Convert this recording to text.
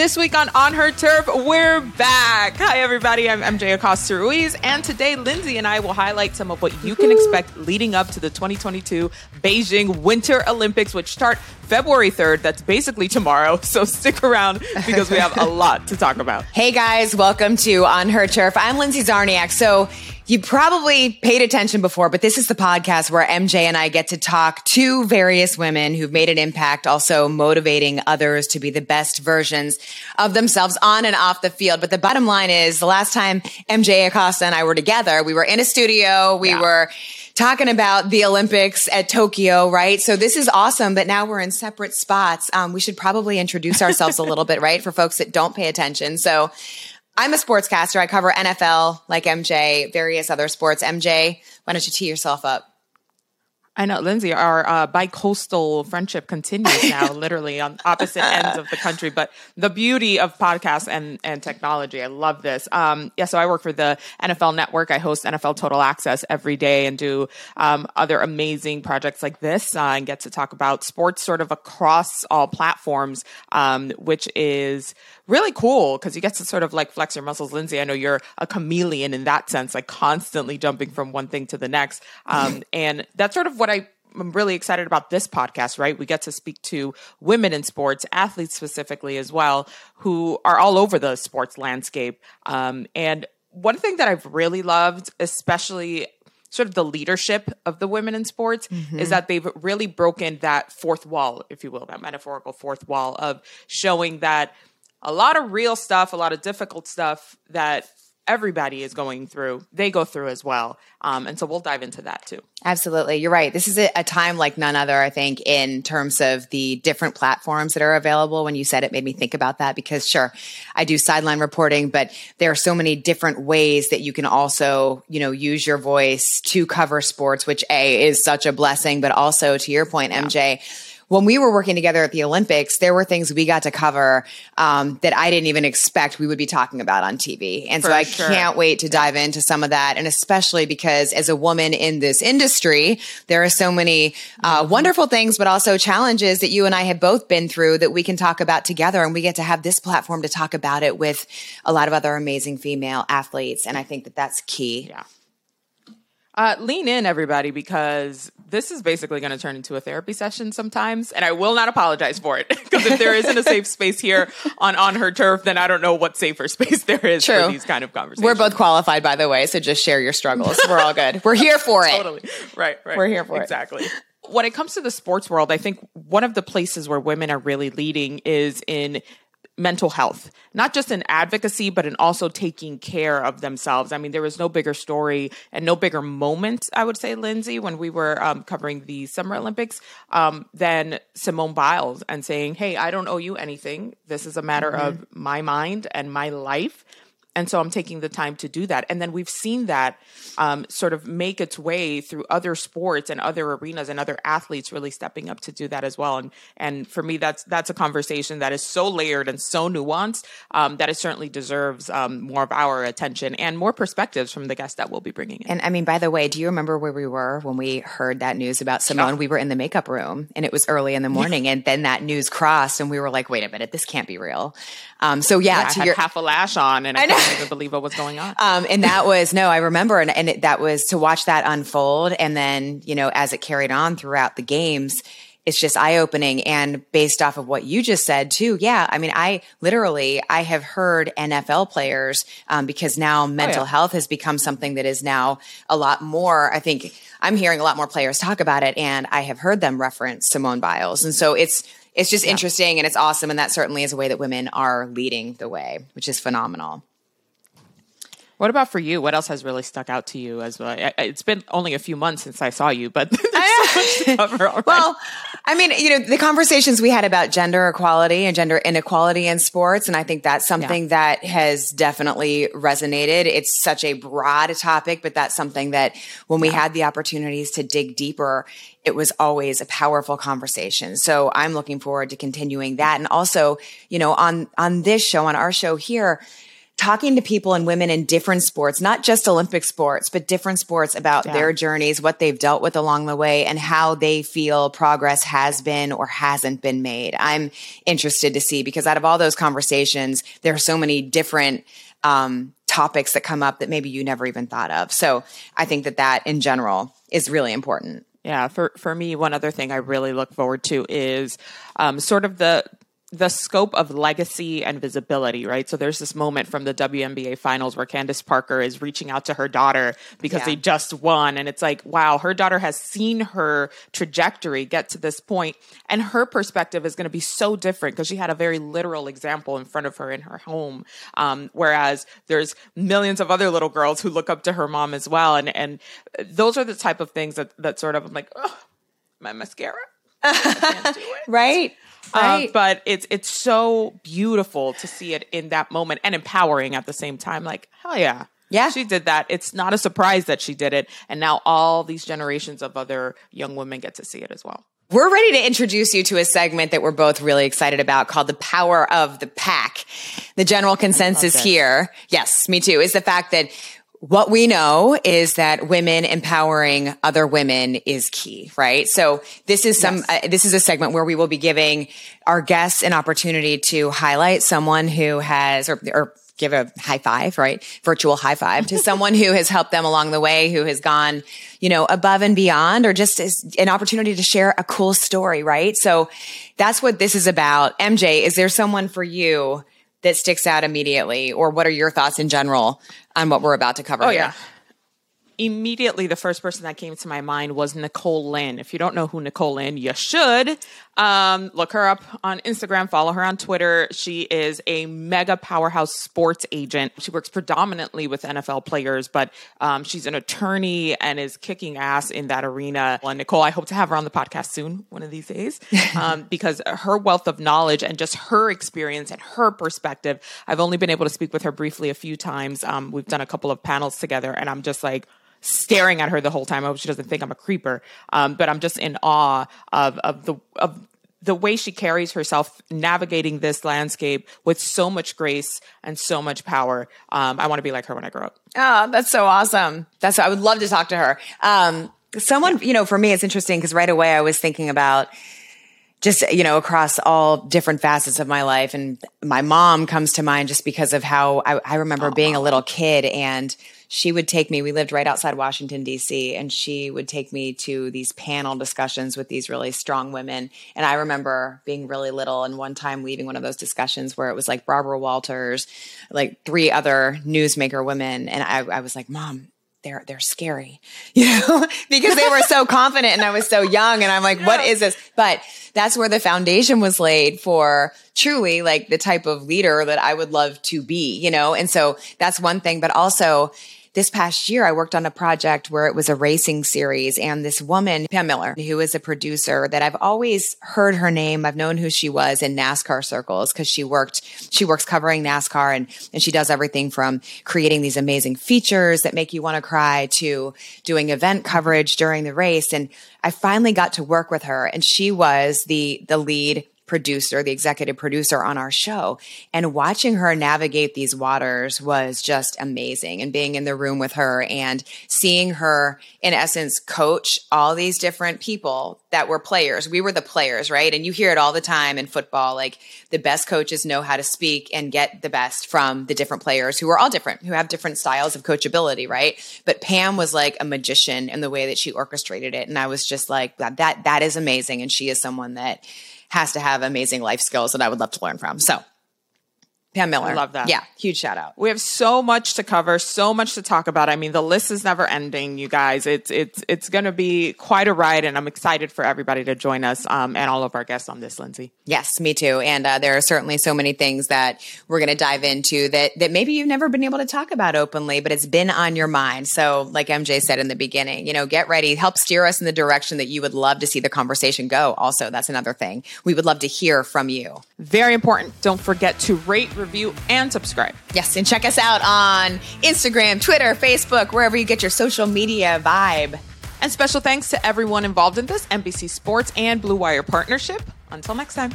This week on On Her Turf, we're back. Hi, everybody. I'm MJ Acosta Ruiz, and today Lindsay and I will highlight some of what you can expect leading up to the 2022 Beijing Winter Olympics, which start February 3rd. That's basically tomorrow. So stick around because we have a lot to talk about. Hey, guys. Welcome to On Her Turf. I'm Lindsay Czarniak. So, you probably paid attention before, but this is the podcast where MJ and I get to talk to various women who've made an impact, also motivating others to be the best versions of themselves on and off the field. But the bottom line is the last time MJ Acosta and I were together, we were in a studio, we yeah. were talking about the Olympics at Tokyo, right? So this is awesome, but now we're in separate spots. Um, we should probably introduce ourselves a little bit, right? For folks that don't pay attention. So I'm a sportscaster. I cover NFL, like MJ, various other sports. MJ, why don't you tee yourself up? I know, Lindsay, our uh, bi-coastal friendship continues now, literally on opposite ends of the country. But the beauty of podcasts and, and technology, I love this. Um, yeah, so I work for the NFL Network. I host NFL Total Access every day and do um, other amazing projects like this uh, and get to talk about sports sort of across all platforms, um, which is really cool because you get to sort of like flex your muscles. Lindsay, I know you're a chameleon in that sense, like constantly jumping from one thing to the next. Um, and that's sort of what I I'm really excited about this podcast, right? We get to speak to women in sports, athletes specifically as well, who are all over the sports landscape. Um, and one thing that I've really loved, especially sort of the leadership of the women in sports, mm-hmm. is that they've really broken that fourth wall, if you will, that metaphorical fourth wall of showing that a lot of real stuff, a lot of difficult stuff that everybody is going through, they go through as well. Um, and so we'll dive into that too. Absolutely. You're right. This is a, a, time like none other, I think, in terms of the different platforms that are available. When you said it made me think about that because sure, I do sideline reporting, but there are so many different ways that you can also, you know, use your voice to cover sports, which A is such a blessing, but also to your point, yeah. MJ, when we were working together at the Olympics, there were things we got to cover um, that I didn't even expect we would be talking about on TV. And For so I sure. can't wait to dive into some of that. And especially because as a woman in this industry, there are so many uh, mm-hmm. wonderful things, but also challenges that you and I have both been through that we can talk about together. And we get to have this platform to talk about it with a lot of other amazing female athletes. And I think that that's key. Yeah. Uh, lean in, everybody, because this is basically going to turn into a therapy session sometimes, and I will not apologize for it. Because if there isn't a safe space here on on her turf, then I don't know what safer space there is True. for these kind of conversations. We're both qualified, by the way, so just share your struggles. We're all good. We're here for it. Totally. Right. Right. We're here for exactly. it. Exactly when it comes to the sports world, I think one of the places where women are really leading is in mental health, not just in advocacy, but in also taking care of themselves. I mean, there was no bigger story and no bigger moment, I would say, Lindsay, when we were um, covering the Summer Olympics, um, than Simone Biles and saying, Hey, I don't owe you anything. This is a matter mm-hmm. of my mind and my life. And so I'm taking the time to do that. And then we've seen that um, sort of make its way through other sports and other arenas and other athletes really stepping up to do that as well. And and for me, that's that's a conversation that is so layered and so nuanced um, that it certainly deserves um, more of our attention and more perspectives from the guests that we'll be bringing in. And I mean, by the way, do you remember where we were when we heard that news about Simone? We were in the makeup room and it was early in the morning, and then that news crossed, and we were like, "Wait a minute, this can't be real." Um, so yeah, yeah to I your half a lash on, and I, I couldn't even believe what was going on. Um, and that was no, I remember, and, and it, that was to watch that unfold, and then you know as it carried on throughout the games. It's just eye opening. And based off of what you just said too. Yeah. I mean, I literally, I have heard NFL players, um, because now mental oh, yeah. health has become something that is now a lot more, I think I'm hearing a lot more players talk about it and I have heard them reference Simone Biles. And so it's, it's just yeah. interesting and it's awesome. And that certainly is a way that women are leading the way, which is phenomenal. What about for you? What else has really stuck out to you as well? It's been only a few months since I saw you, but so well, I mean, you know, the conversations we had about gender equality and gender inequality in sports, and I think that's something yeah. that has definitely resonated. It's such a broad topic, but that's something that when we yeah. had the opportunities to dig deeper, it was always a powerful conversation. So I'm looking forward to continuing that, and also, you know, on on this show, on our show here talking to people and women in different sports, not just Olympic sports, but different sports about yeah. their journeys, what they've dealt with along the way, and how they feel progress has been or hasn't been made. I'm interested to see because out of all those conversations, there are so many different um, topics that come up that maybe you never even thought of. So I think that that in general is really important. Yeah, for for me, one other thing I really look forward to is um, sort of the the scope of legacy and visibility, right? So there's this moment from the WNBA finals where Candace Parker is reaching out to her daughter because yeah. they just won. And it's like, wow, her daughter has seen her trajectory get to this point, And her perspective is going to be so different because she had a very literal example in front of her in her home. Um, whereas there's millions of other little girls who look up to her mom as well. And, and those are the type of things that, that sort of, I'm like, oh, my mascara. right right. Uh, but it's it's so beautiful to see it in that moment and empowering at the same time. Like, hell yeah. Yeah. She did that. It's not a surprise that she did it. And now all these generations of other young women get to see it as well. We're ready to introduce you to a segment that we're both really excited about called the power of the pack. The general consensus here, yes, me too, is the fact that what we know is that women empowering other women is key, right? So this is some, yes. uh, this is a segment where we will be giving our guests an opportunity to highlight someone who has, or, or give a high five, right? Virtual high five to someone who has helped them along the way, who has gone, you know, above and beyond, or just is an opportunity to share a cool story, right? So that's what this is about. MJ, is there someone for you that sticks out immediately, or what are your thoughts in general on what we're about to cover? Oh here? yeah. Immediately, the first person that came to my mind was Nicole Lynn. If you don't know who Nicole Lynn, you should. Um, look her up on Instagram, follow her on Twitter. She is a mega powerhouse sports agent. She works predominantly with NFL players, but um, she's an attorney and is kicking ass in that arena. And Nicole, I hope to have her on the podcast soon, one of these days, um, because her wealth of knowledge and just her experience and her perspective. I've only been able to speak with her briefly a few times. Um, we've done a couple of panels together, and I'm just like, staring at her the whole time. I hope she doesn't think I'm a creeper. Um, but I'm just in awe of of the of the way she carries herself navigating this landscape with so much grace and so much power. Um, I want to be like her when I grow up. Oh, that's so awesome. That's, I would love to talk to her. Um, someone, you know, for me, it's interesting because right away I was thinking about, just you know across all different facets of my life and my mom comes to mind just because of how i, I remember being a little kid and she would take me, we lived right outside Washington, D.C., and she would take me to these panel discussions with these really strong women. And I remember being really little and one time leaving one of those discussions where it was like Barbara Walters, like three other newsmaker women. And I, I was like, Mom, they're they're scary you know because they were so confident and i was so young and i'm like what is this but that's where the foundation was laid for truly like the type of leader that i would love to be you know and so that's one thing but also this past year, I worked on a project where it was a racing series and this woman, Pam Miller, who is a producer that I've always heard her name. I've known who she was in NASCAR circles because she worked, she works covering NASCAR and, and she does everything from creating these amazing features that make you want to cry to doing event coverage during the race. And I finally got to work with her and she was the, the lead producer, the executive producer on our show. And watching her navigate these waters was just amazing. And being in the room with her and seeing her, in essence, coach all these different people that were players. We were the players, right? And you hear it all the time in football. Like the best coaches know how to speak and get the best from the different players who are all different, who have different styles of coachability, right? But Pam was like a magician in the way that she orchestrated it. And I was just like, that, that, that is amazing. And she is someone that, has to have amazing life skills that I would love to learn from. So Pam Miller. I love that. Yeah, huge shout out. We have so much to cover, so much to talk about. I mean, the list is never ending, you guys. It's it's it's going to be quite a ride, and I'm excited for everybody to join us um, and all of our guests on this, Lindsay. Yes, me too. And uh, there are certainly so many things that we're going to dive into that that maybe you've never been able to talk about openly, but it's been on your mind. So, like MJ said in the beginning, you know, get ready, help steer us in the direction that you would love to see the conversation go. Also, that's another thing we would love to hear from you. Very important. Don't forget to rate review, and subscribe. Yes, and check us out on Instagram, Twitter, Facebook, wherever you get your social media vibe. And special thanks to everyone involved in this NBC Sports and Blue Wire partnership. Until next time.